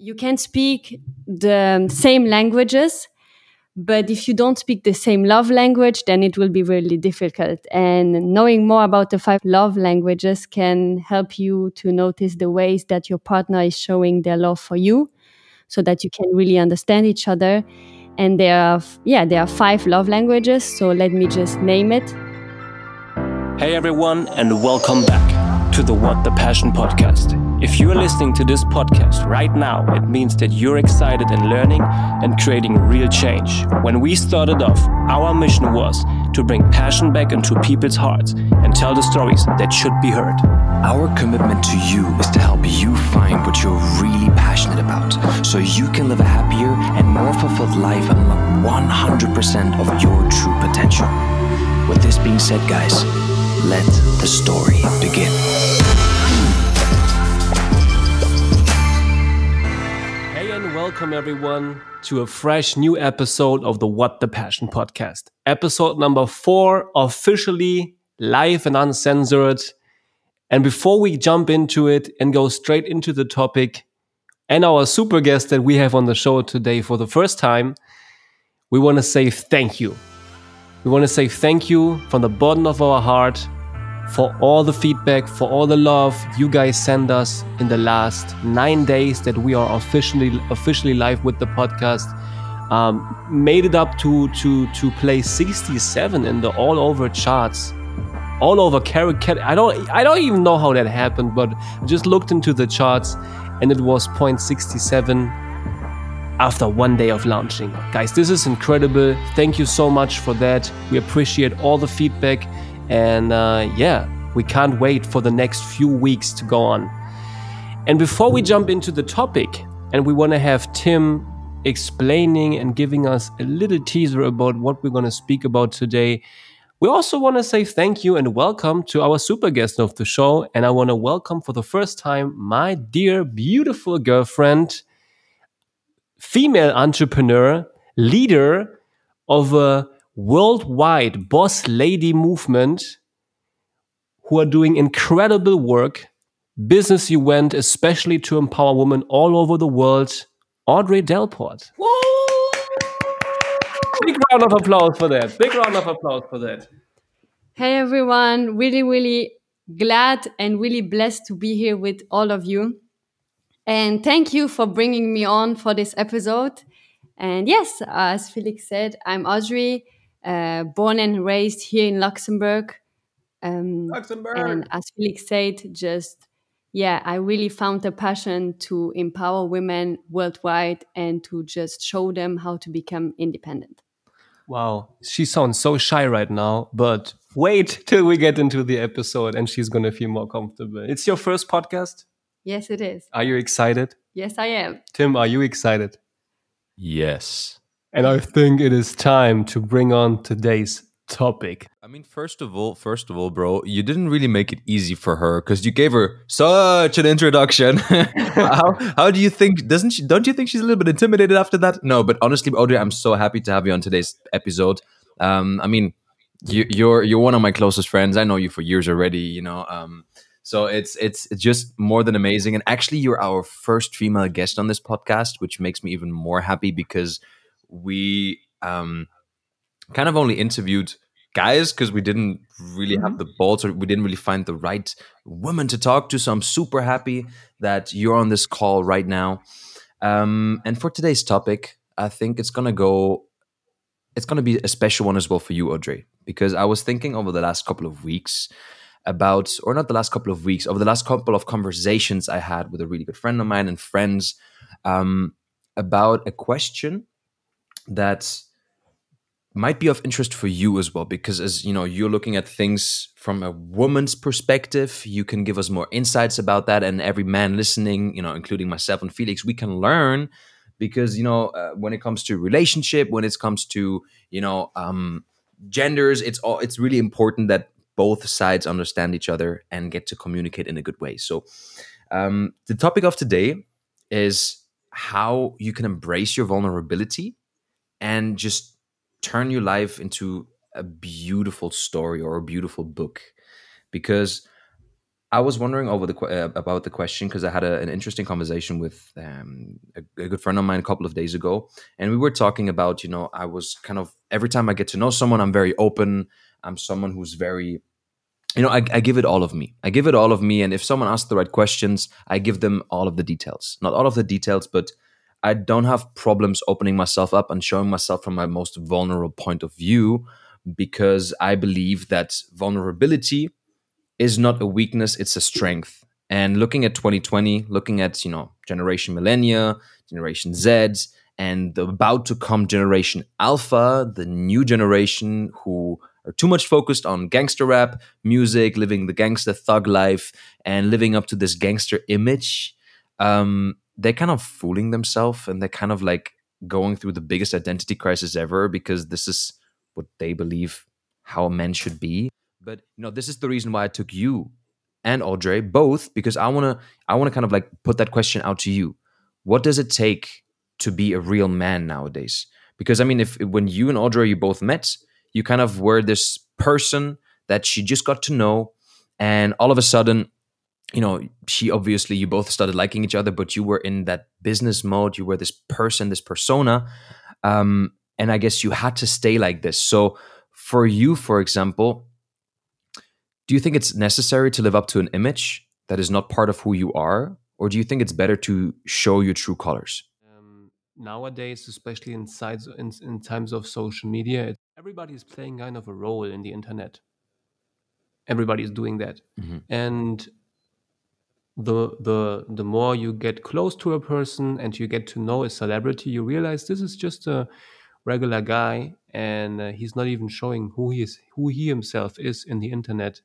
you can speak the same languages but if you don't speak the same love language then it will be really difficult. And knowing more about the five love languages can help you to notice the ways that your partner is showing their love for you so that you can really understand each other. And there are yeah there are five love languages so let me just name it. Hey everyone and welcome back to the what the passion podcast if you're listening to this podcast right now, it means that you're excited and learning and creating real change. When we started off, our mission was to bring passion back into people's hearts and tell the stories that should be heard. Our commitment to you is to help you find what you're really passionate about so you can live a happier and more fulfilled life and unlock 100% of your true potential. With this being said, guys, let the story begin. Hey, and welcome everyone to a fresh new episode of the What the Passion podcast. Episode number four, officially live and uncensored. And before we jump into it and go straight into the topic and our super guest that we have on the show today for the first time, we want to say thank you. We want to say thank you from the bottom of our heart for all the feedback, for all the love you guys send us in the last nine days that we are officially officially live with the podcast. Um, made it up to to to play 67 in the all over charts, all over carrot. I don't I don't even know how that happened, but I just looked into the charts, and it was 0.67 after one day of launching. Guys, this is incredible. Thank you so much for that. We appreciate all the feedback and uh, yeah, we can't wait for the next few weeks to go on. And before we jump into the topic, and we want to have Tim explaining and giving us a little teaser about what we're going to speak about today, we also want to say thank you and welcome to our super guest of the show. And I want to welcome for the first time my dear, beautiful girlfriend, female entrepreneur, leader of a worldwide boss lady movement who are doing incredible work. Business event, especially to empower women all over the world. Audrey Delport. Big round of applause for that. Big round of applause for that. Hey everyone, really, really glad and really blessed to be here with all of you. And thank you for bringing me on for this episode. And yes, as Felix said, I'm Audrey uh, born and raised here in Luxembourg. Um, Luxembourg. And as Felix said, just yeah, I really found a passion to empower women worldwide and to just show them how to become independent. Wow, she sounds so shy right now, but wait till we get into the episode and she's going to feel more comfortable. It's your first podcast? Yes, it is. Are you excited? Yes, I am. Tim, are you excited? Yes. And I think it is time to bring on today's topic. I mean, first of all, first of all, bro, you didn't really make it easy for her because you gave her such an introduction. how how do you think? Doesn't she? Don't you think she's a little bit intimidated after that? No, but honestly, Audrey, I'm so happy to have you on today's episode. Um, I mean, you, you're you're one of my closest friends. I know you for years already. You know, um, so it's it's just more than amazing. And actually, you're our first female guest on this podcast, which makes me even more happy because we um, kind of only interviewed guys because we didn't really mm-hmm. have the balls or we didn't really find the right woman to talk to. So I'm super happy that you're on this call right now. Um, and for today's topic, I think it's gonna go. It's gonna be a special one as well for you, Audrey, because I was thinking over the last couple of weeks about, or not the last couple of weeks, over the last couple of conversations I had with a really good friend of mine and friends um, about a question that might be of interest for you as well because as you know you're looking at things from a woman's perspective you can give us more insights about that and every man listening you know including myself and felix we can learn because you know uh, when it comes to relationship when it comes to you know um, genders it's all it's really important that both sides understand each other and get to communicate in a good way so um, the topic of today is how you can embrace your vulnerability and just turn your life into a beautiful story or a beautiful book because I was wondering over the uh, about the question because I had a, an interesting conversation with um, a, a, good friend of mine a couple of days ago, and we were talking about you know I was kind of every time I get to know someone, I'm very open. I'm someone who's very, you know, I, I give it all of me. I give it all of me, and if someone asks the right questions, I give them all of the details. Not all of the details, but I don't have problems opening myself up and showing myself from my most vulnerable point of view because I believe that vulnerability is not a weakness, it's a strength. And looking at 2020, looking at, you know, generation millennia, generation Z, and the about to come generation alpha, the new generation who are too much focused on gangster rap, music, living the gangster thug life, and living up to this gangster image, um, they're kind of fooling themselves and they're kind of like going through the biggest identity crisis ever because this is what they believe how men should be. But you know, this is the reason why I took you and Audrey both because I want to I want to kind of like put that question out to you. What does it take to be a real man nowadays? Because I mean, if when you and Audrey you both met, you kind of were this person that she just got to know, and all of a sudden, you know, she obviously you both started liking each other, but you were in that business mode. You were this person, this persona, um, and I guess you had to stay like this. So for you, for example, do you think it's necessary to live up to an image that is not part of who you are or do you think it's better to show your true colors um, nowadays especially in, sides, in, in times of social media everybody is playing kind of a role in the internet everybody is doing that mm-hmm. and the the the more you get close to a person and you get to know a celebrity you realize this is just a regular guy and uh, he's not even showing who he is who he himself is in the internet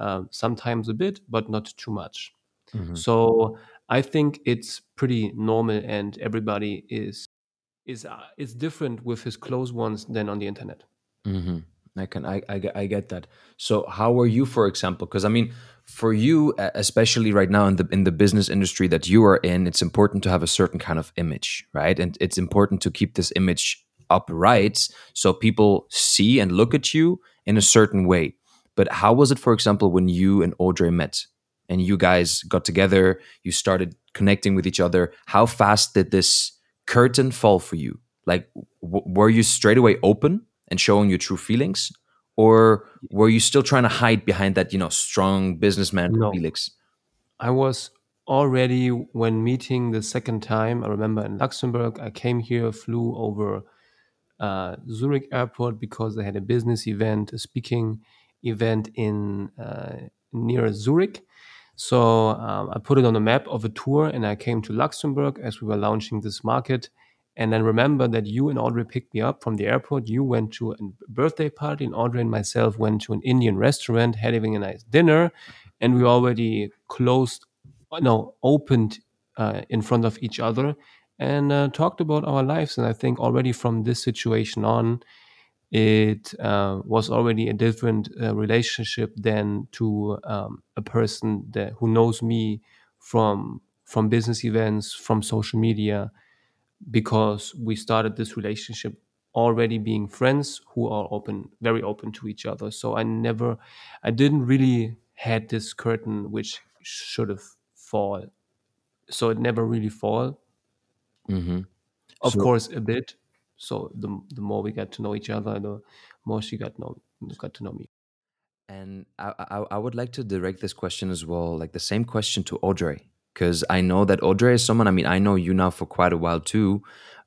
uh, sometimes a bit, but not too much. Mm-hmm. So I think it's pretty normal, and everybody is is uh, is different with his close ones than on the internet. Mm-hmm. I can I, I I get that. So how are you, for example? Because I mean, for you, especially right now in the in the business industry that you are in, it's important to have a certain kind of image, right? And it's important to keep this image upright so people see and look at you in a certain way. But how was it, for example, when you and Audrey met and you guys got together, you started connecting with each other? How fast did this curtain fall for you? Like, were you straight away open and showing your true feelings? Or were you still trying to hide behind that, you know, strong businessman no. Felix? I was already when meeting the second time. I remember in Luxembourg, I came here, flew over uh, Zurich airport because they had a business event, a speaking event in uh, near Zurich. So um, I put it on the map of a tour, and I came to Luxembourg as we were launching this market. And then remember that you and Audrey picked me up from the airport. You went to a birthday party, and Audrey and myself went to an Indian restaurant, having a nice dinner, and we already closed, no, opened uh, in front of each other and uh, talked about our lives. And I think already from this situation on, it uh, was already a different uh, relationship than to um, a person that who knows me from from business events from social media because we started this relationship already being friends who are open very open to each other. So i never i didn't really had this curtain which should have fall. So it never really fall. Mm-hmm. of so, course a bit so the the more we got to know each other, the more she got know got to know me. And I, I, I would like to direct this question as well, like the same question to Audrey, because I know that Audrey is someone. I mean, I know you now for quite a while too.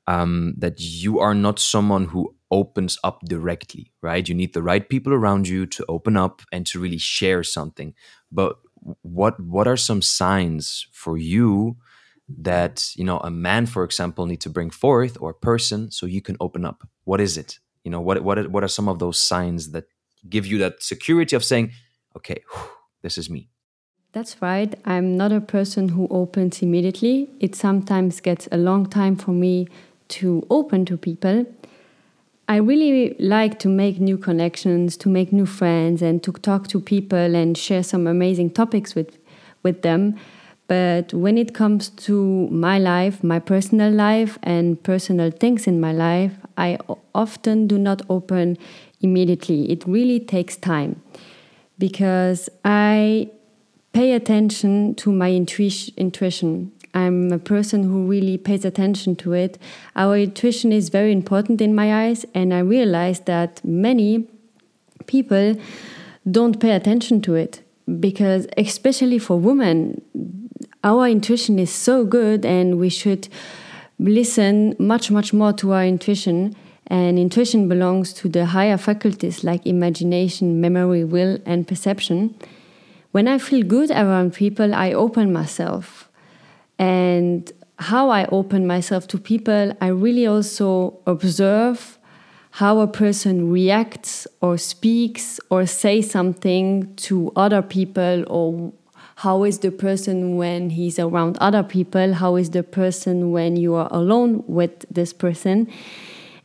Um, that you are not someone who opens up directly, right? You need the right people around you to open up and to really share something. But what what are some signs for you that you know a man for example need to bring forth or a person so you can open up what is it you know what what what are some of those signs that give you that security of saying okay whew, this is me that's right i'm not a person who opens immediately. It sometimes gets a long time for me to open to people. I really like to make new connections to make new friends and to talk to people and share some amazing topics with with them. But when it comes to my life, my personal life, and personal things in my life, I often do not open immediately. It really takes time because I pay attention to my intuition. I'm a person who really pays attention to it. Our intuition is very important in my eyes, and I realize that many people don't pay attention to it because, especially for women, our intuition is so good, and we should listen much, much more to our intuition. And intuition belongs to the higher faculties like imagination, memory, will, and perception. When I feel good around people, I open myself. And how I open myself to people, I really also observe how a person reacts or speaks or says something to other people or how is the person when he's around other people? How is the person when you are alone with this person?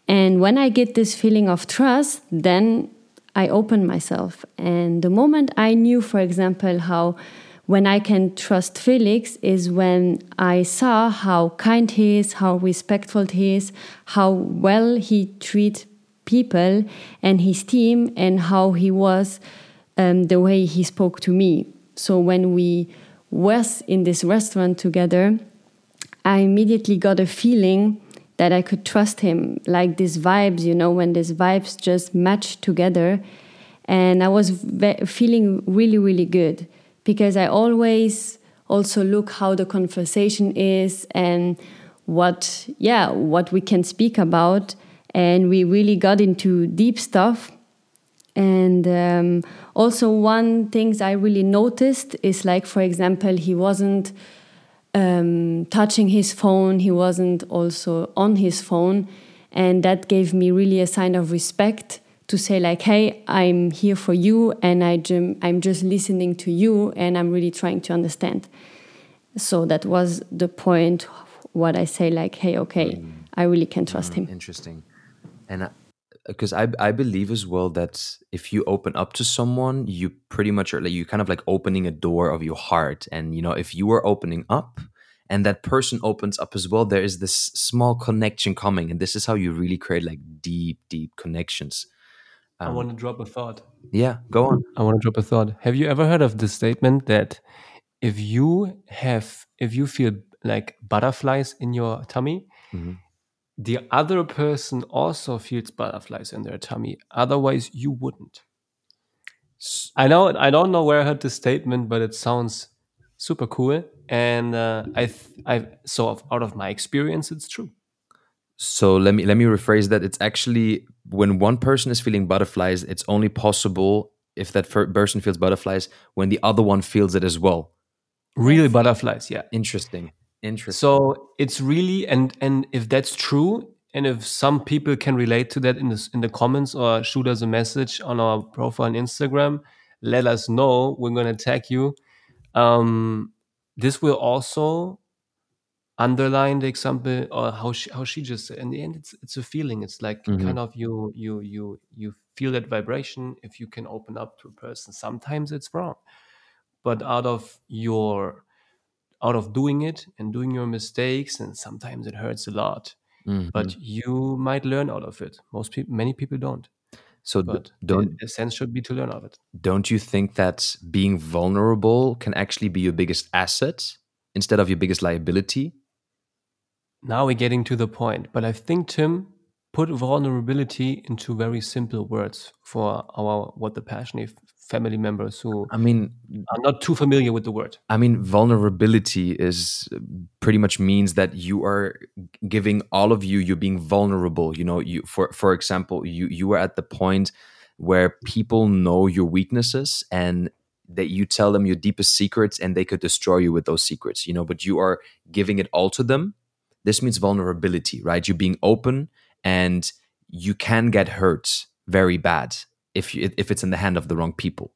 And when i get this feeling of trust then i opened myself and the moment i knew for example how when I can trust Felix is when I saw how kind he is, how respectful he is, how well he treats people and his team, and how he was um, the way he spoke to me. So when we was in this restaurant together, I immediately got a feeling that I could trust him, like these vibes, you know, when these vibes just match together. And I was feeling really, really good because I always also look how the conversation is and what yeah what we can speak about. And we really got into deep stuff. And um, also one things i really noticed is like for example he wasn't um, touching his phone. He wasn't also on his phone. And that gave me really a sign of respect to say like hey i'm here for you and I i'm just listening to you and i'm really trying to understand. So that was the point what i say like hey okay mm. i really can trust mm, him. interesting. And because I, I believe as well that if you open up to someone you pretty much are like you kind of like opening a door of your heart and you know if you are opening up and that person opens up as well there is this small connection coming and this is how you really create like deep deep connections um, I want to drop a thought. Yeah, go on. I want to drop a thought. Have you ever heard of the statement that if you have, if you feel like butterflies in your tummy, mm-hmm. The other person also feels butterflies in their tummy. Otherwise, you wouldn't. I know. I don't know where I heard this statement, but it sounds super cool. And uh, I, I, so out of my experience, it's true. So let me let me rephrase that. It's actually when one person is feeling butterflies, it's only possible if that person feels butterflies when the other one feels it as well. Really butterflies, yeah. Interesting. Interesting. So it's really and and if that's true, and if some people can relate to that in the in the comments or shoot us a message on our profile on Instagram, let us know. We're gonna tag you. Um, this will also underline the example or how she how she just said in the end it's it's a feeling it's like mm-hmm. kind of you you you you feel that vibration if you can open up to a person sometimes it's wrong but out of your out of doing it and doing your mistakes and sometimes it hurts a lot mm-hmm. but you might learn out of it most people many people don't so but don't the sense should be to learn of it don't you think that being vulnerable can actually be your biggest asset instead of your biggest liability now we're getting to the point. But I think Tim put vulnerability into very simple words for our what the passionate family members who I mean are not too familiar with the word. I mean vulnerability is uh, pretty much means that you are giving all of you you're being vulnerable. You know, you for for example, you you are at the point where people know your weaknesses and that you tell them your deepest secrets and they could destroy you with those secrets, you know, but you are giving it all to them this means vulnerability, right? You're being open and you can get hurt very bad if you, if it's in the hand of the wrong people,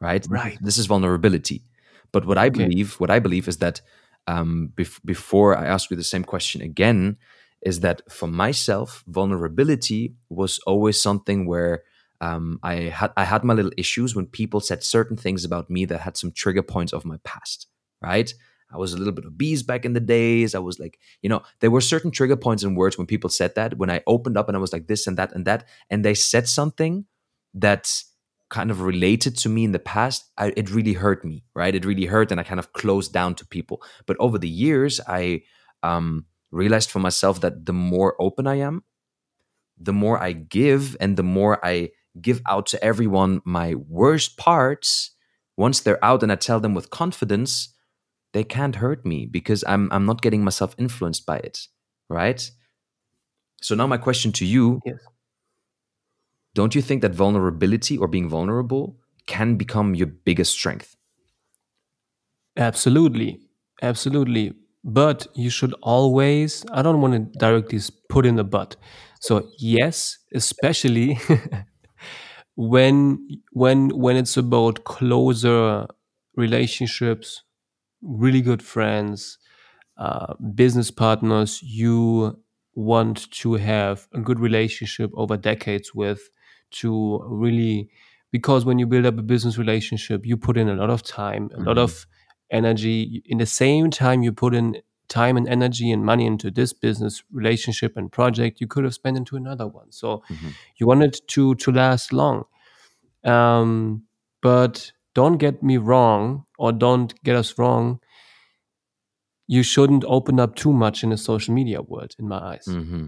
right? Right. This is vulnerability. But what I okay. believe, what I believe is that um, bef- before I ask you the same question again, is that for myself, vulnerability was always something where um, I had I had my little issues when people said certain things about me that had some trigger points of my past, right? I was a little bit obese back in the days. I was like, you know, there were certain trigger points and words when people said that. When I opened up and I was like this and that and that, and they said something that kind of related to me in the past, I, it really hurt me, right? It really hurt, and I kind of closed down to people. But over the years, I um, realized for myself that the more open I am, the more I give, and the more I give out to everyone my worst parts. Once they're out, and I tell them with confidence, they can't hurt me because I'm I'm not getting myself influenced by it, right? So now my question to you Yes. Don't you think that vulnerability or being vulnerable can become your biggest strength? Absolutely. Absolutely. But you should always, I don't want to directly put in the but. So yes, especially when when when it's about closer relationships, really good friends, uh, business partners you want to have a good relationship over decades with to really because when you build up a business relationship you put in a lot of time a lot Mhm. of energy. In the same time you put in time and energy and money into this business relationship and project you could have spent into another one. So Mhm. you want it to to last long. Um, but don't get me wrong or don't get us wrong you shouldn't open up too much in the social media world in my eyes. Hmm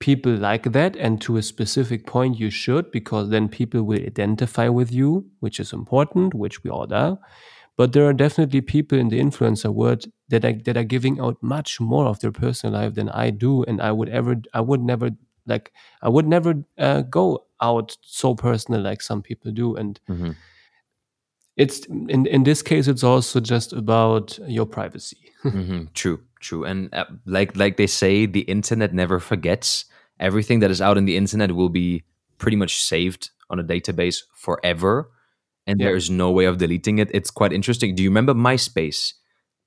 people like that and to a specific point you should because then people will identify with you which is important which we all are. But there are definitely people in the influencer world that are, that are giving out much more of their personal life than i do and i would ever i would never like i would never uh, go out so personal like some people do and hmm it's in in this case it's also just about your privacy hmm True, true. And uh, like like they say, the internet never forgets. Everything that is out in the internet will be pretty much saved on a database forever, and Yeah. there is no way of deleting it. It's quite interesting. Do you remember MySpace?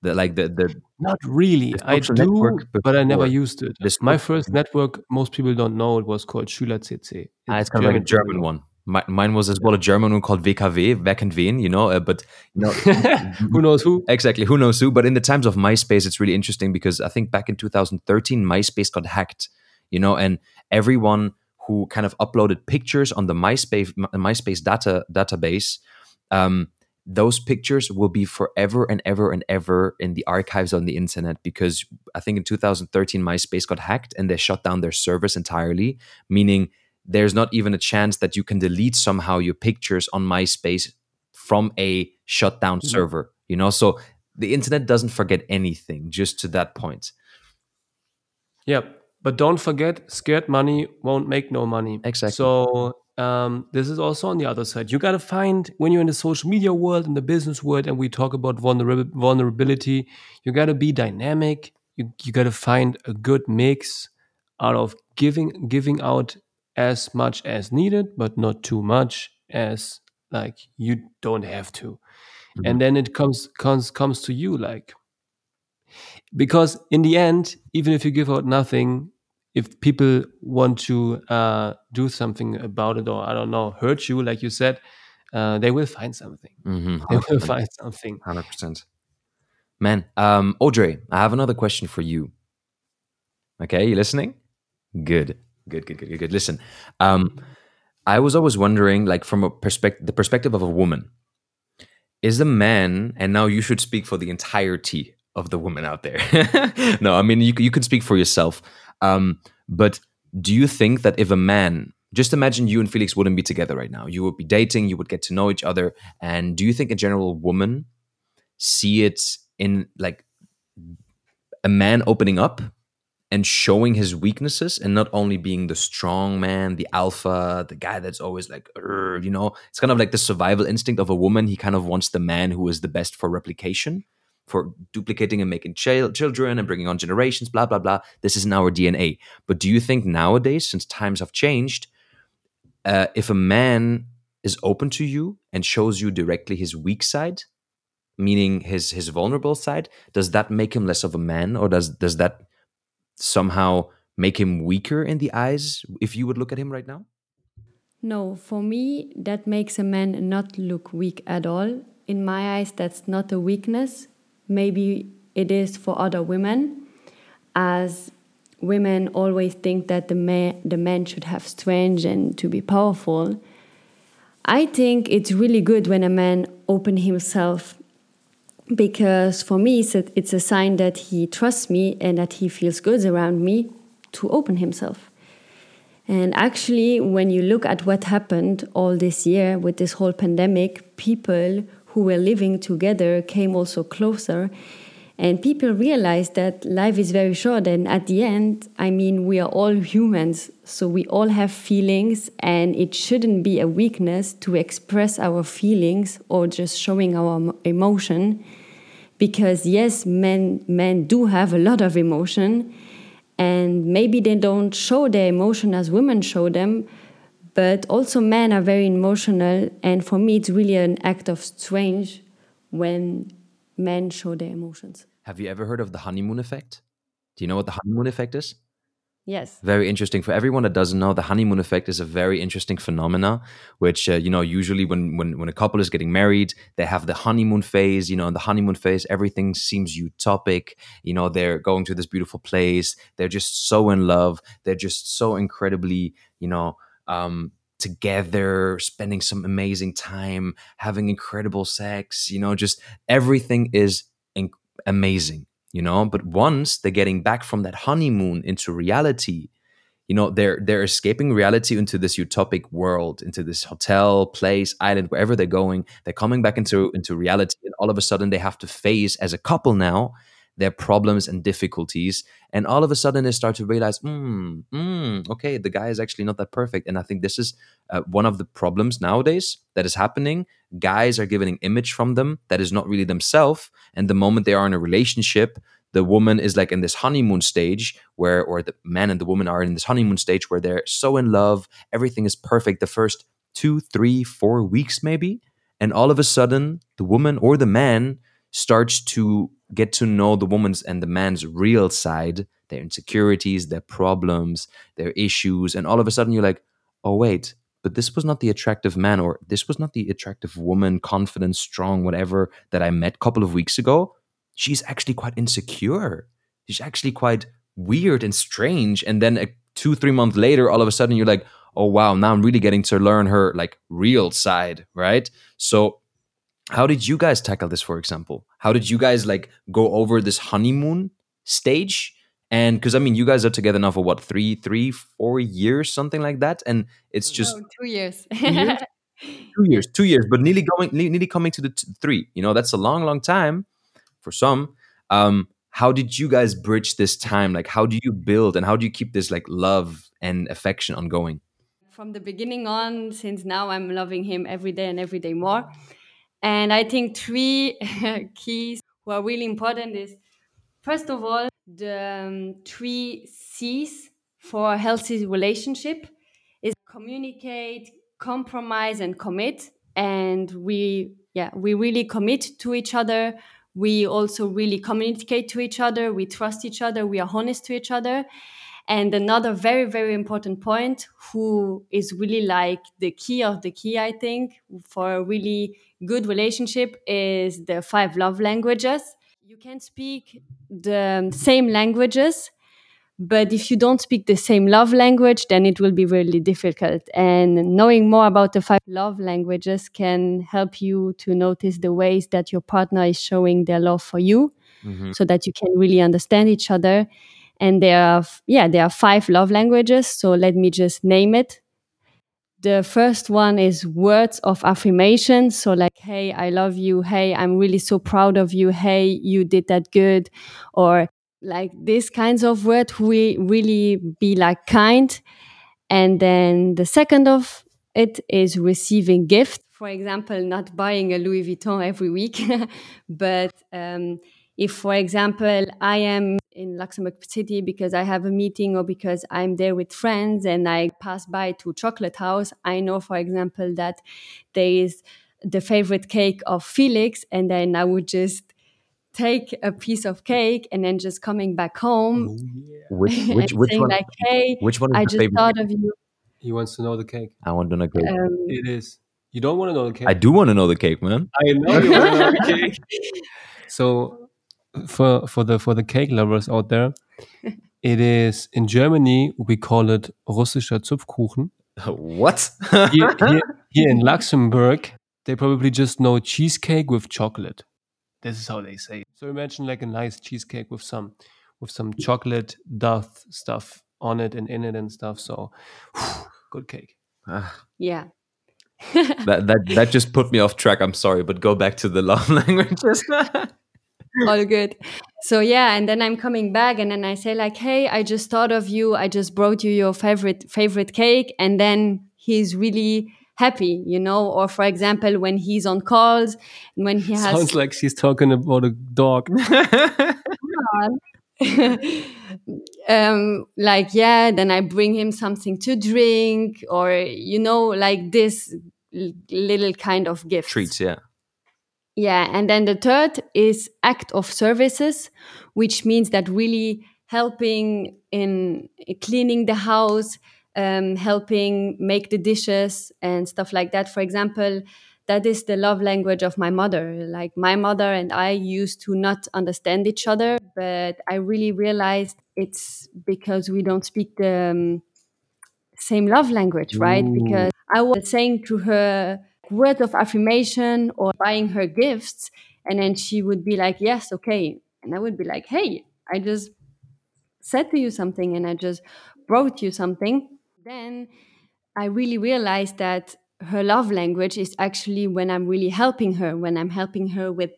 The like the the Not really. I do, network but I never used it. My first network, most people don't know, it was called SchülerVZ. Ah, it's kind of like a German one. Mi- mine was as well a German one called WKW, Wer kennt wen, you know. Uh, but you know, who knows who? exactly who knows who. But in the times of MySpace, it's really interesting because I think back in 2013, MySpace got hacked, you know, and everyone who kind of uploaded pictures on the MySpace MySpace data database, um, those pictures will be forever and ever and ever in the archives on the internet because I think in 2013 MySpace got hacked and they shut down their servers entirely, meaning there's not even a chance that you can delete somehow your pictures on MySpace from a shut down Mhm. server. You know, so the internet doesn't forget anything. Just to that point, Yep. But don't forget, scared money won't make no money. Exactly. So um, this is also on the other side. You got to find when you're in the social media world, in the business world, and we talk about vulnerab- vulnerability. You got to be dynamic. You you got to find a good mix out of giving giving out as much as needed, but not too much as like you don't have to. And then it comes comes comes to you like because in the end, even if you give out nothing, if people want to uh, do something about it or I don't know hurt you, like you said, uh, they will find something. mm-hmm. They will find something. Hundred percent. Man, um, Audrey, I have another question for you. Okay, you listening? Good, good, good, good, good. good. Listen, um, I was always wondering, like, from a perspective, the perspective of a woman, is a man, and now you should speak for the entirety of the women out there. no, I mean you you can speak for yourself. Um, but do you think that if a man, just imagine you and Felix wouldn't be together right now, you would be dating, you would get to know each other, and do you think in general a woman see it in like a man opening up and showing his weaknesses and not only being the strong man, the alpha, the guy that's always like, you know, it's kind of like the survival instinct of a woman. He kind of wants the man who is the best for replication, for duplicating and making chil- children and bringing on generations, blah, blah, blah. This is in our DNA. But do you think nowadays, since times have changed, uh, if a man is open to you and shows you directly his weak side, meaning his his vulnerable side, does that make him less of a man, or does does that somehow make him weaker in the eyes if you would look at him right now? No, for me, that makes a man not look weak at all. In my eyes, that's not a weakness. Maybe it is for other women, as women always think that the man, the man should have strength and to be powerful. I think it's really good when a man open himself because for me it's a, it's a sign that he trusts me and that he feels good around me to open himself. And actually, when you look at what happened all this year with this whole pandemic, people who were living together came also closer. And people realize that life is very short. And at the end, I mean, we are all humans. So we all have feelings. And it shouldn't be a weakness to express our feelings or just showing our emotion. Because yes, men, men do have a lot of emotion and maybe they don't show their emotion as women show them but also men are very emotional and for me it's really an act of strange when men show their emotions have you ever heard of the honeymoon effect do you know what the honeymoon effect is Yes. Very interesting. For everyone that doesn't know, the honeymoon effect is a very interesting phenomena, which, uh, you know, usually when, when, when a couple is getting married, they have the honeymoon phase. You know, in the honeymoon phase, everything seems utopic. You know, they're going to this beautiful place. They're just so in love. They're just so incredibly, you know, um, together, spending some amazing time, having incredible sex. You know, just everything is in- amazing you know but once they're getting back from that honeymoon into reality you know they're they're escaping reality into this utopic world into this hotel place island wherever they're going they're coming back into into reality and all of a sudden they have to face as a couple now their problems and difficulties and all of a sudden they start to realize mm, mm, okay the guy is actually not that perfect. And i think this is uh, one of the problems nowadays that is happening. Guys are given an image from them that is not really themselves and the moment they are in a relationship the woman is like in this honeymoon stage where or the man and the woman are in this honeymoon stage where they're so in love everything is perfect the first two three four weeks maybe and all of a sudden the woman or the man starts to get to know the woman's and the man's real side their insecurities their problems their issues and all of a sudden you're like oh wait but this was not the attractive man or this was not the attractive woman confident strong whatever that i met a couple of weeks ago. She's actually quite insecure. She's actually quite weird and strange and then a two three months later all of a sudden you're like oh wow now i'm really getting to learn her like real side right? So how did you guys tackle this for example? How did you guys like go over this honeymoon stage? And because i mean you guys are together now for what three three four years something like that? And it's just no, two years. Two years? Two years, two years but nearly going nearly coming to the three you know that's a long long time for some. Um how did you guys bridge this time? Like how do you build and how do you keep this like love and affection ongoing? From the beginning on since now i'm loving him every day and every day more and i think three keys who are really important is first of all the um, three c's for a healthy relationship is communicate compromise and commit. And we yeah we really commit to each other. We also really communicate to each other. We trust each other. We are honest to each other and another very very important point who is really like the key of the key i think for a really good relationship is the five love languages. You can speak the same languages but if you don't speak the same love language then it will be really difficult. And knowing more about the five love languages can help you to notice the ways that your partner is showing their love for you mm-hmm. so that you can really understand each other and there are yeah there are five love languages so let me just name it. The first one is words of affirmation so like hey i love you. Hey i'm really so proud of you. Hey you did that good or like these kinds of words we really be like kind. And then the second of it is receiving gifts for example not buying a louis vuitton every week but um, if for example i am in luxembourg city because i have a meeting or because i'm there with friends and i pass by to chocolate house i know for example that there is the favorite cake of felix and then i would just take a piece of cake and then just coming back home oh, yeah. which, which, which saying one, like hey which one i just thought cake? of you. He wants to know the cake. I want to know the cake. Um, it is. You don't want to know the cake. I do want to know the cake man. I know you want to know the cake. So for for the for the cake lovers out there it is in germany we call it russischer zupfkuchen what here, here, here in Luxembourg, they probably just know cheesecake with chocolate. This is how they say it. So imagine like a nice cheesecake with some with some chocolate dust stuff on it and in it and stuff. So good cake. Ah, Yeah. that that that just put me off track. I'm sorry, but go back to the love languages. all good so yeah and then i'm coming back and then i say like hey i just thought of you i just brought you your favorite favorite cake and then he's really happy you know or for example when he's on calls and when he has Sounds like she's talking about a dog. um like yeah then i bring him something to drink or you know like this l- little kind of gift Treats, yeah. Yeah, and then the third is act of services, which means that really helping in cleaning the house, um, helping make the dishes and stuff like that. For example, that is the love language of my mother. Like my mother and I used to not understand each other, but I really realized it's because we don't speak the um, same love language, right? Ooh. Because I was saying to her words of affirmation or buying her gifts, and then she would be like, Yes, okay. And I would be like, Hey, I just said to you something and I just brought you something. Then I really realized that her love language is actually when I'm really helping her, when I'm helping her with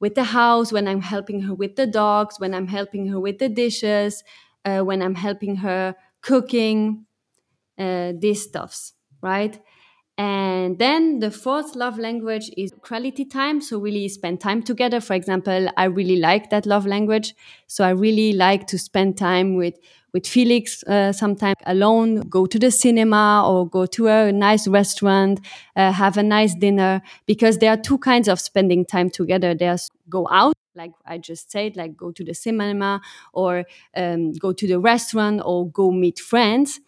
with the house, when I'm helping her with the dogs, when I'm helping her with the dishes, uh, when I'm helping her cooking, uh, these stuffs, right? And then the fourth love language is quality time. So really spend time together. For example, I really like that love language. So I really like to spend time with with Felix uh, sometimes alone, go to the cinema or go to a nice restaurant, uh, have a nice dinner. Because there are two kinds of spending time together. There's go out, like I just said, like go to the cinema or um, go to the restaurant or go meet friends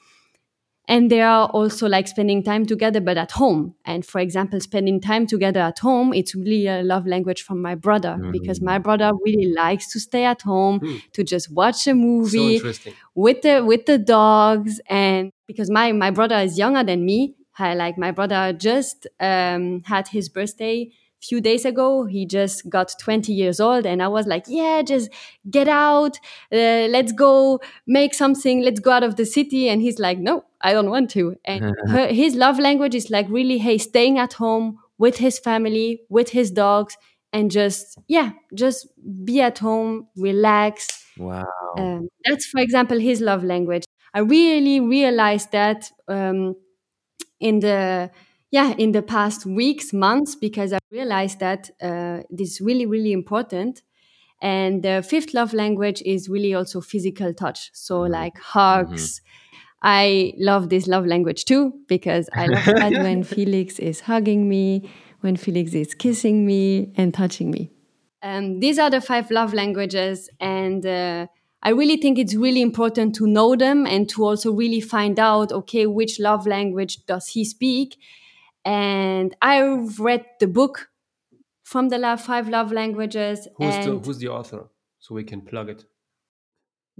and they are also like spending time together but at home. And for example spending time together at home it's really a love language from my brother because my brother really likes to stay at home to just watch a movie interesting. with the with the dogs. And because my my brother is younger than me I, like my brother just um, had his birthday few days ago he just got 20 years old and i was like yeah just get out uh, let's go make something let's go out of the city. And he's like no i don't want to. And her, his love language is like really hey staying at home with his family with his dogs and just yeah just be at home relax. Wow. um, that's for example his love language. I really realized that um, in the yeah in the past weeks months because i realized that uh, this is really really important. And the fifth love language is really also physical touch. So like hugs. I love this love language too because i love that when felix is hugging me when felix is kissing me and touching me. Um, these are the five love languages and uh, i really think it's really important to know them and to also really find out okay which love language does he speak and i've read the book from the love, five love languages Who's the who's the author? So we can plug it.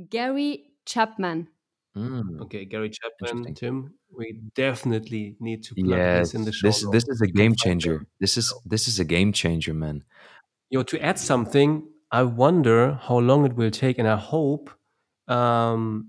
gary chapman Mm. Okay, Gary Chapman, Tim. We definitely need to plug Yes, this in the show. this notes. this is a game changer. This is this is a game changer, man. You know, to add something, I wonder how long it will take, and I hope um,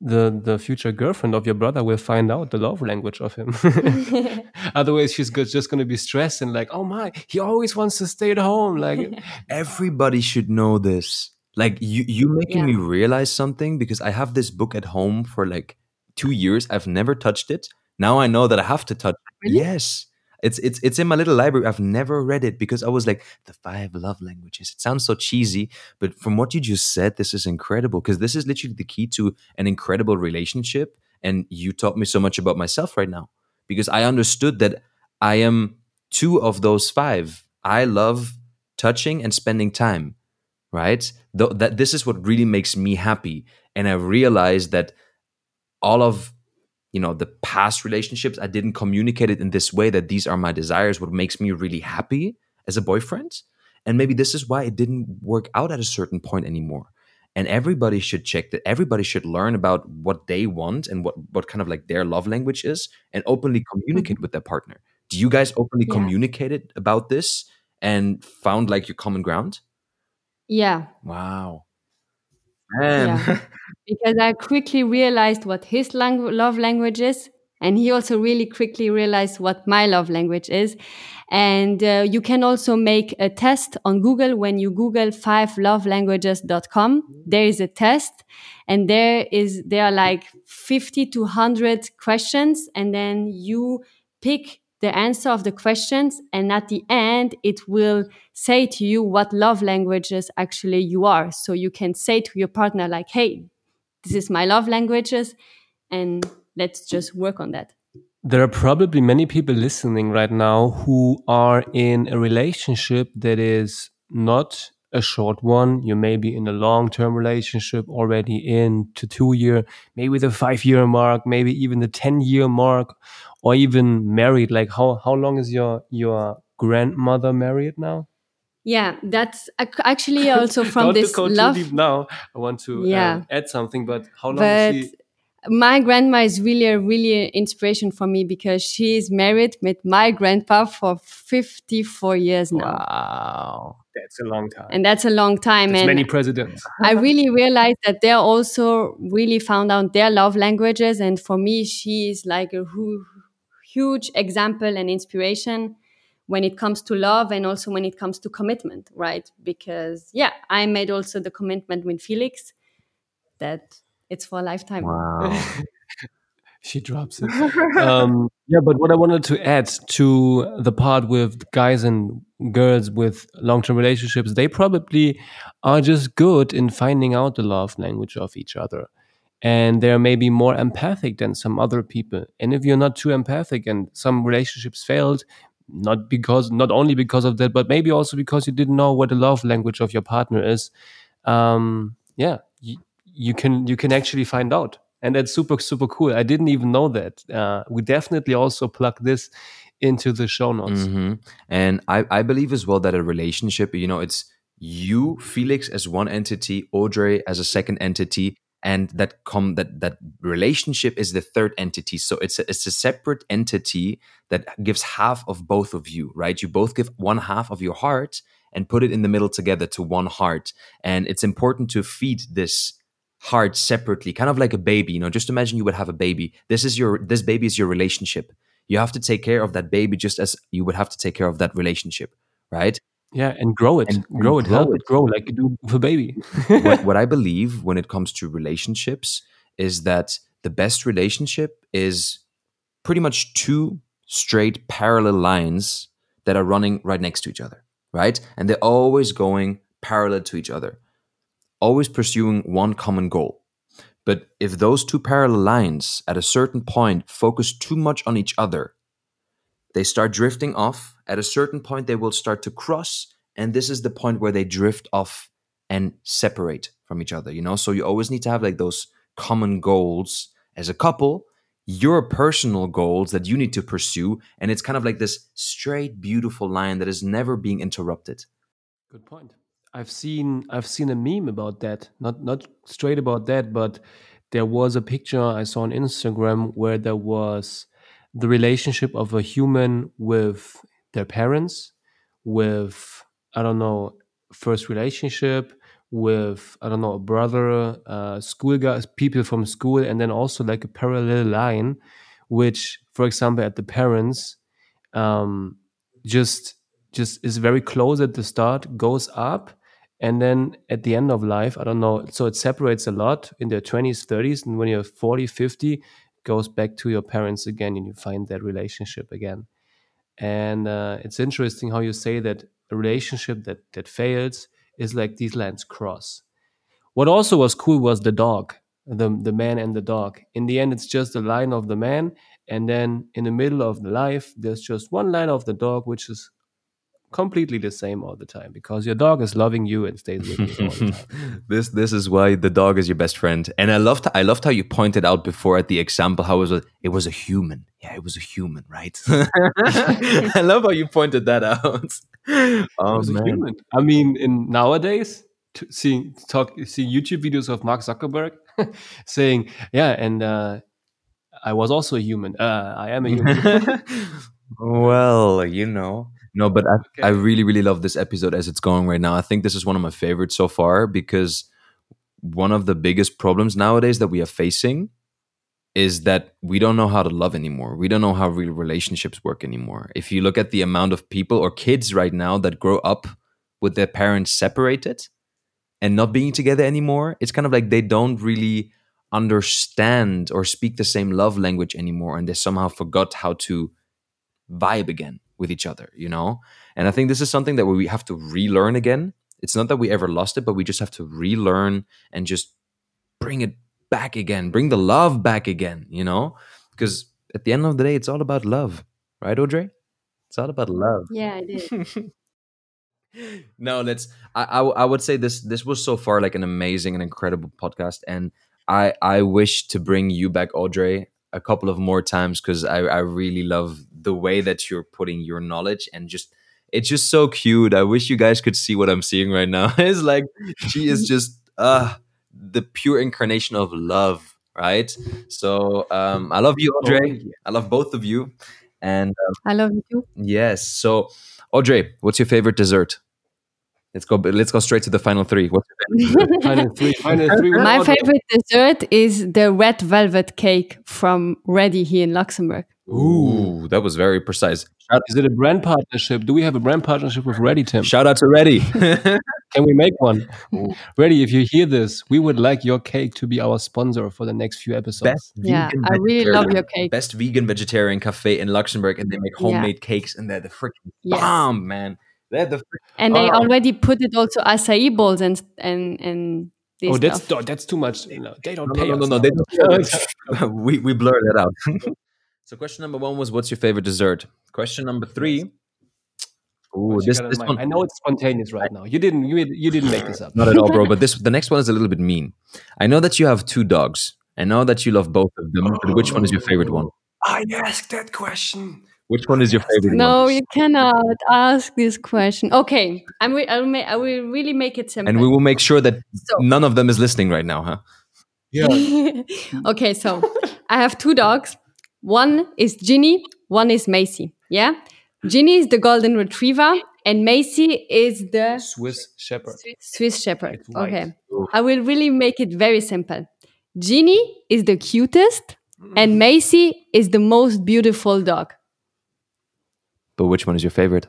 the the future girlfriend of your brother will find out the love language of him. Otherwise, she's just going to be stressed and like, oh my, he always wants to stay at home. Like, Everybody should know this. Like you you making Yeah. me realize something because I have this book at home for like 2 years. I've never touched it. Now I know that I have to touch it. Really? Yes. It's it's it's in my little library. I've never read it because I was like the five love languages. It sounds so cheesy, but from what you just said, this is incredible because this is literally the key to an incredible relationship. And you taught me so much about myself right now because I understood that I am two of those five. I love touching and spending time, right? Th- that this is what really makes me happy. And I realized that all of you know the past relationships i didn't communicate it in this way that these are my desires what makes me really happy as a boyfriend. And maybe this is why it didn't work out at a certain point anymore. And everybody should check that everybody should learn about what they want and what what kind of like their love language is and openly mm-hmm. communicate with their partner. Do you guys openly Yeah. communicated about this and found like your common ground? Yeah, wow man Yeah. because I quickly realized what his lang- love language is. And he also really quickly realized what my love language is. And uh, you can also make a test on Google when you Google fivelovelanguages.com. There is a test and there is, there are like 50 to 100 questions. And then you pick the answer of the questions. And at the end, it will say to you what love languages actually you are. So you can say to your partner, like, hey, this is my love languages, and let's just work on that. There are probably many people listening right now who are in a relationship that is not a short one. You may be in a long term relationship already into two year, maybe the five year mark, maybe even the 10 year mark, or even married. Like how, how long is your, your grandmother married now? Yeah, that's actually also from this love. now. I want to Yeah. um, add something, but how long But is she? My grandma is really a really inspiration for me because she is married with my grandpa for 54 years now. Wow, that's a long time. And that's a long time. That's and many presidents. I really realized that they also really found out their love languages. And for me, she is like a hu- huge example and inspiration when it comes to love and also when it comes to commitment, right? Because, yeah, I made also the commitment with Felix that it's for a lifetime. wow she drops it. um, yeah, but what I wanted to add to the part with guys and girls with long term relationships, they probably are just good in finding out the love language of each other. And they're maybe more empathic than some other people. And if you're not too empathic and some relationships failed, not because not only because of that, but maybe also because you didn't know what the love language of your partner is. Um, yeah, you, can you can actually find out and that's super super cool i didn't even know that uh, we definitely also plug this into the show notes hmm And I, I believe as well that a relationship, you know, it's you, Felix, as one entity, Audrey as a second entity, and that come that that relationship is the third entity. So it's a, it's a separate entity that gives half of both of you, right? You both give one half of your heart and put it in the middle together to one heart. And it's important to feed this heart separately, kind of like a baby. You know, just imagine you would have a baby. This is your this baby is your relationship. You have to take care of that baby just as you would have to take care of that relationship, right? yeah and grow it And- and grow it grow help it. it grow like you do with a baby what, what I believe when it comes to relationships is that the best relationship is pretty much two straight parallel lines that are running right next to each other, right? And they're always going parallel to each other, always pursuing one common goal. But if those two parallel lines at a certain point focus too much on each other, they start drifting off. At a certain point, they will start to cross. And this is the point where they drift off and separate from each other, you know? So you always need to have like those common goals as a couple, your personal goals that you need to pursue. And it's kind of like this straight, beautiful line that is never being interrupted. good point i've seen i've seen a meme about that. Not not straight about that but there was a picture i saw on instagram where there was the relationship of a human with their parents with i don't know first relationship with i don't know a brother uh, school guys people from school and then also like a parallel line which for example at the parents um, just just is very close at the start goes up and then at the end of life i don't know so it separates a lot in their 20s 30s and when you're 40 50 goes back to your parents again and you find that relationship again. And uh, it's interesting how you say that a relationship that that fails is like these lines cross. What also was cool was the dog the the man and the dog. In the end it's just the line of the man and then in the middle of the life there's just one line of the dog which is completely the same all the time because your dog is loving you and stays with you all the time this this is why the dog is your best friend. And I loved I loved how you pointed out before at the example how it was a, it was a human. Yeah, it was a human, right? I love how you pointed that out. It Oh man. human. I mean, in nowadays, t- seeing talk seeing YouTube videos of Mark Zuckerberg saying, "Yeah, and uh, I was also a human. Uh, I am a human." well, you know. No, but I, Okay. I really, really love this episode as it's going right now. I think this is one of my favorites so far because one of the biggest problems nowadays that we are facing is that we don't know how to love anymore. We don't know how real relationships work anymore. If you look at the amount of people or kids right now that grow up with their parents separated and not being together anymore, it's kind of like they don't really understand or speak the same love language anymore and they somehow forgot how to vibe again with each other, you know? And I think this is something that we have to relearn again. It's not that we ever lost it, but we just have to relearn and just bring it back again, bring the love back again, you know? Because at the end of the day, it's all about love, right, Audrey? It's all about love. Yeah, it is. no, let's. I, I I would say this this was so far like an amazing and incredible podcast, and I I wish to bring you back, Audrey, a couple of more times because I I really love the way that you're putting your knowledge and just it's just so cute. I wish you guys could see what I'm seeing right now. it's like she is just uh the pure incarnation of love, right? So um I love you, Audrey. I love both of you, and um, I love you. Yes. So, Audrey, what's your favorite dessert? Let's go. Let's go straight to the final three. What's your favorite? final three, final three. My favorite dessert is the red velvet cake from Ready here in Luxembourg. Ooh, that was very precise. Is it a brand partnership? Do we have a brand partnership with Ready, Tim? shout out to Ready. Can we make one? Ready, if you hear this, we would like your cake to be our sponsor for the next few episodes. Best Yeah, I really love your cake. Best vegan vegetarian cafe in Luxembourg, and they make Yeah. homemade cakes, and they're the freaking Yes. bomb, man. They're the freaking And they Oh. already put it also acai bowls and and and this oh, that's stuff. that's too much. No, they don't No, pay no, no, us. no, now. they don't. we we blur that out. So, question number one was, "What's your favorite dessert?" Question number three. Ooh, this this one I know it's spontaneous right now. You didn't you, you didn't make this up. Not at all, bro. But this the next one is a little bit mean. I know that you have two dogs. I know that you love both of them. But which one is your favorite one? I asked that question. Which one is your favorite No, one? you cannot ask this question. Okay, I'm re- I'll ma- I will really make it simple. And we will make sure that So- none of them is listening right now, huh? Yeah. okay, so I have two dogs. One is Ginny, one is Macy. Yeah, Ginny is the golden retriever, and Macy is the Swiss Shepherd. Swiss Shepherd. It's white. Okay, I will really make it very simple. Ginny is the cutest, and mm. Macy is the most beautiful dog. But which one is your favorite?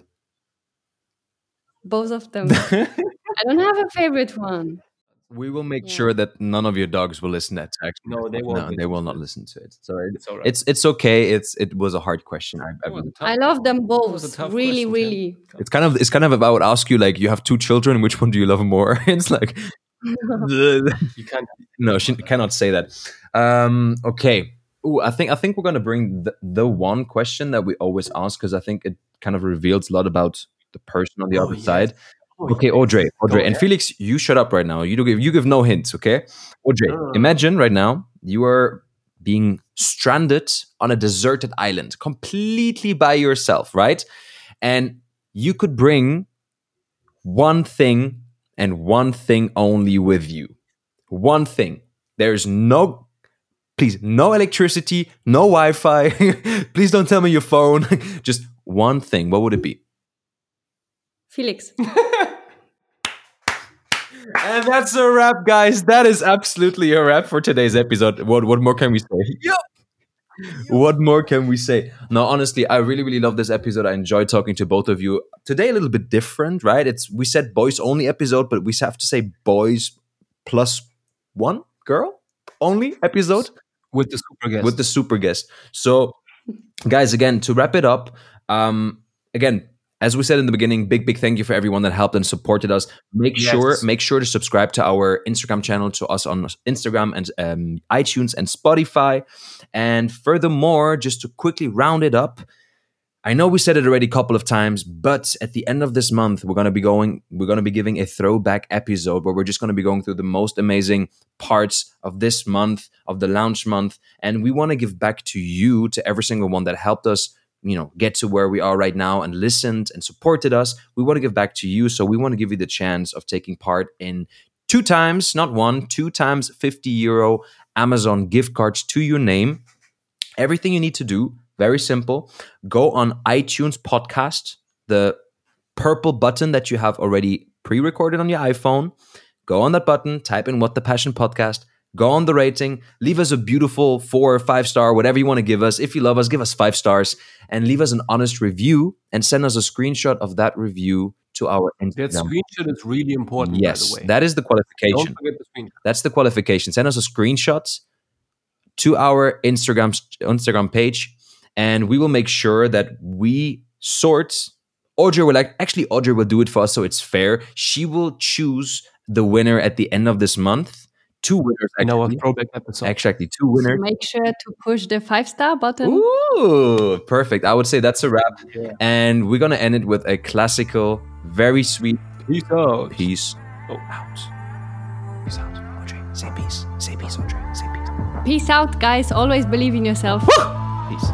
Both of them. I don't have a favorite one. We will make Yeah. sure that none of your dogs will listen to that. Actually, No, they won't No, they listen will to not it. listen to it. So it- It's all right. it's it's okay. It's it was a hard question. I, I It was a will- tough I love them That was a both. Really, question, Tim. really. it's kind of it's kind of if I would ask you like you have two children, which one do you love more? it's like You can't. no, she cannot say that. Um, okay. Ooh, I think I think we're gonna bring the, the one question that we always ask because I think it kind of reveals a lot about the person on the Oh, other yes. side. Oh, Okay. Audrey, Audrey, and. Felix, you shut up right now. You don't give you give no hints, okay? Audrey, Ah. imagine right now you are being stranded on a deserted island, completely by yourself, right? And you could bring one thing and one thing only with you. One thing. There's no please, no electricity, no Wi-Fi. please don't tell me your phone. Just one thing. What would it be? Felix. And that's a wrap, guys. That is absolutely a wrap for today's episode. What what more can we say? What more can we say? No, honestly, I really, really love this episode. I enjoyed talking to both of you. Today, a little bit different, right? It's we said boys only episode, but we have to say boys plus one girl only episode with the super guest. with the super guest. So, guys, again, to wrap it up, um, again, as we said in the beginning, big, big thank you for everyone that helped and supported us. Make Yes. sure, make sure to subscribe to our Instagram channel, to us on Instagram and um, iTunes and Spotify. And furthermore, just to quickly round it up, I know we said it already a couple of times, but at the end of this month, we're gonna be going, we're gonna be giving a throwback episode where we're just gonna be going through the most amazing parts of this month, of the launch month, and we want to give back to you, to every single one that helped us you know get to where we are right now and listened and supported us we want to give back to you. So we want to give you the chance of taking part in two times not one two times 50 euro amazon gift cards to your name. Everything you need to do very simple. Go on itunes podcast the purple button that you have already pre-recorded on your iphone. Go on that button type in what the passion podcast go on the rating leave us a beautiful four or five star whatever you want to give us if you love us give us five stars and leave us an honest review and send us a screenshot of that review to our Instagram. That screenshot is really important, yes by the way. that is the Don't forget the screenshot. that's the qualification. Send us a screenshot to our Instagram Instagram page, and we will make sure that we sort. Audrey will like actually Audrey will do it for us, so it's fair. She will choose the winner at the end of this month. Two winners In our a throwback episode. Exactly, two So winners. make sure to push the five star button. Ooh, perfect. I would say that's a wrap. And we're gonna end it with a classical, very sweet Peace out. peace Oh. out. Peace out. Audrey, say peace. Say peace, Audrey. Say peace. Peace out, guys. Always believe in yourself. Peace.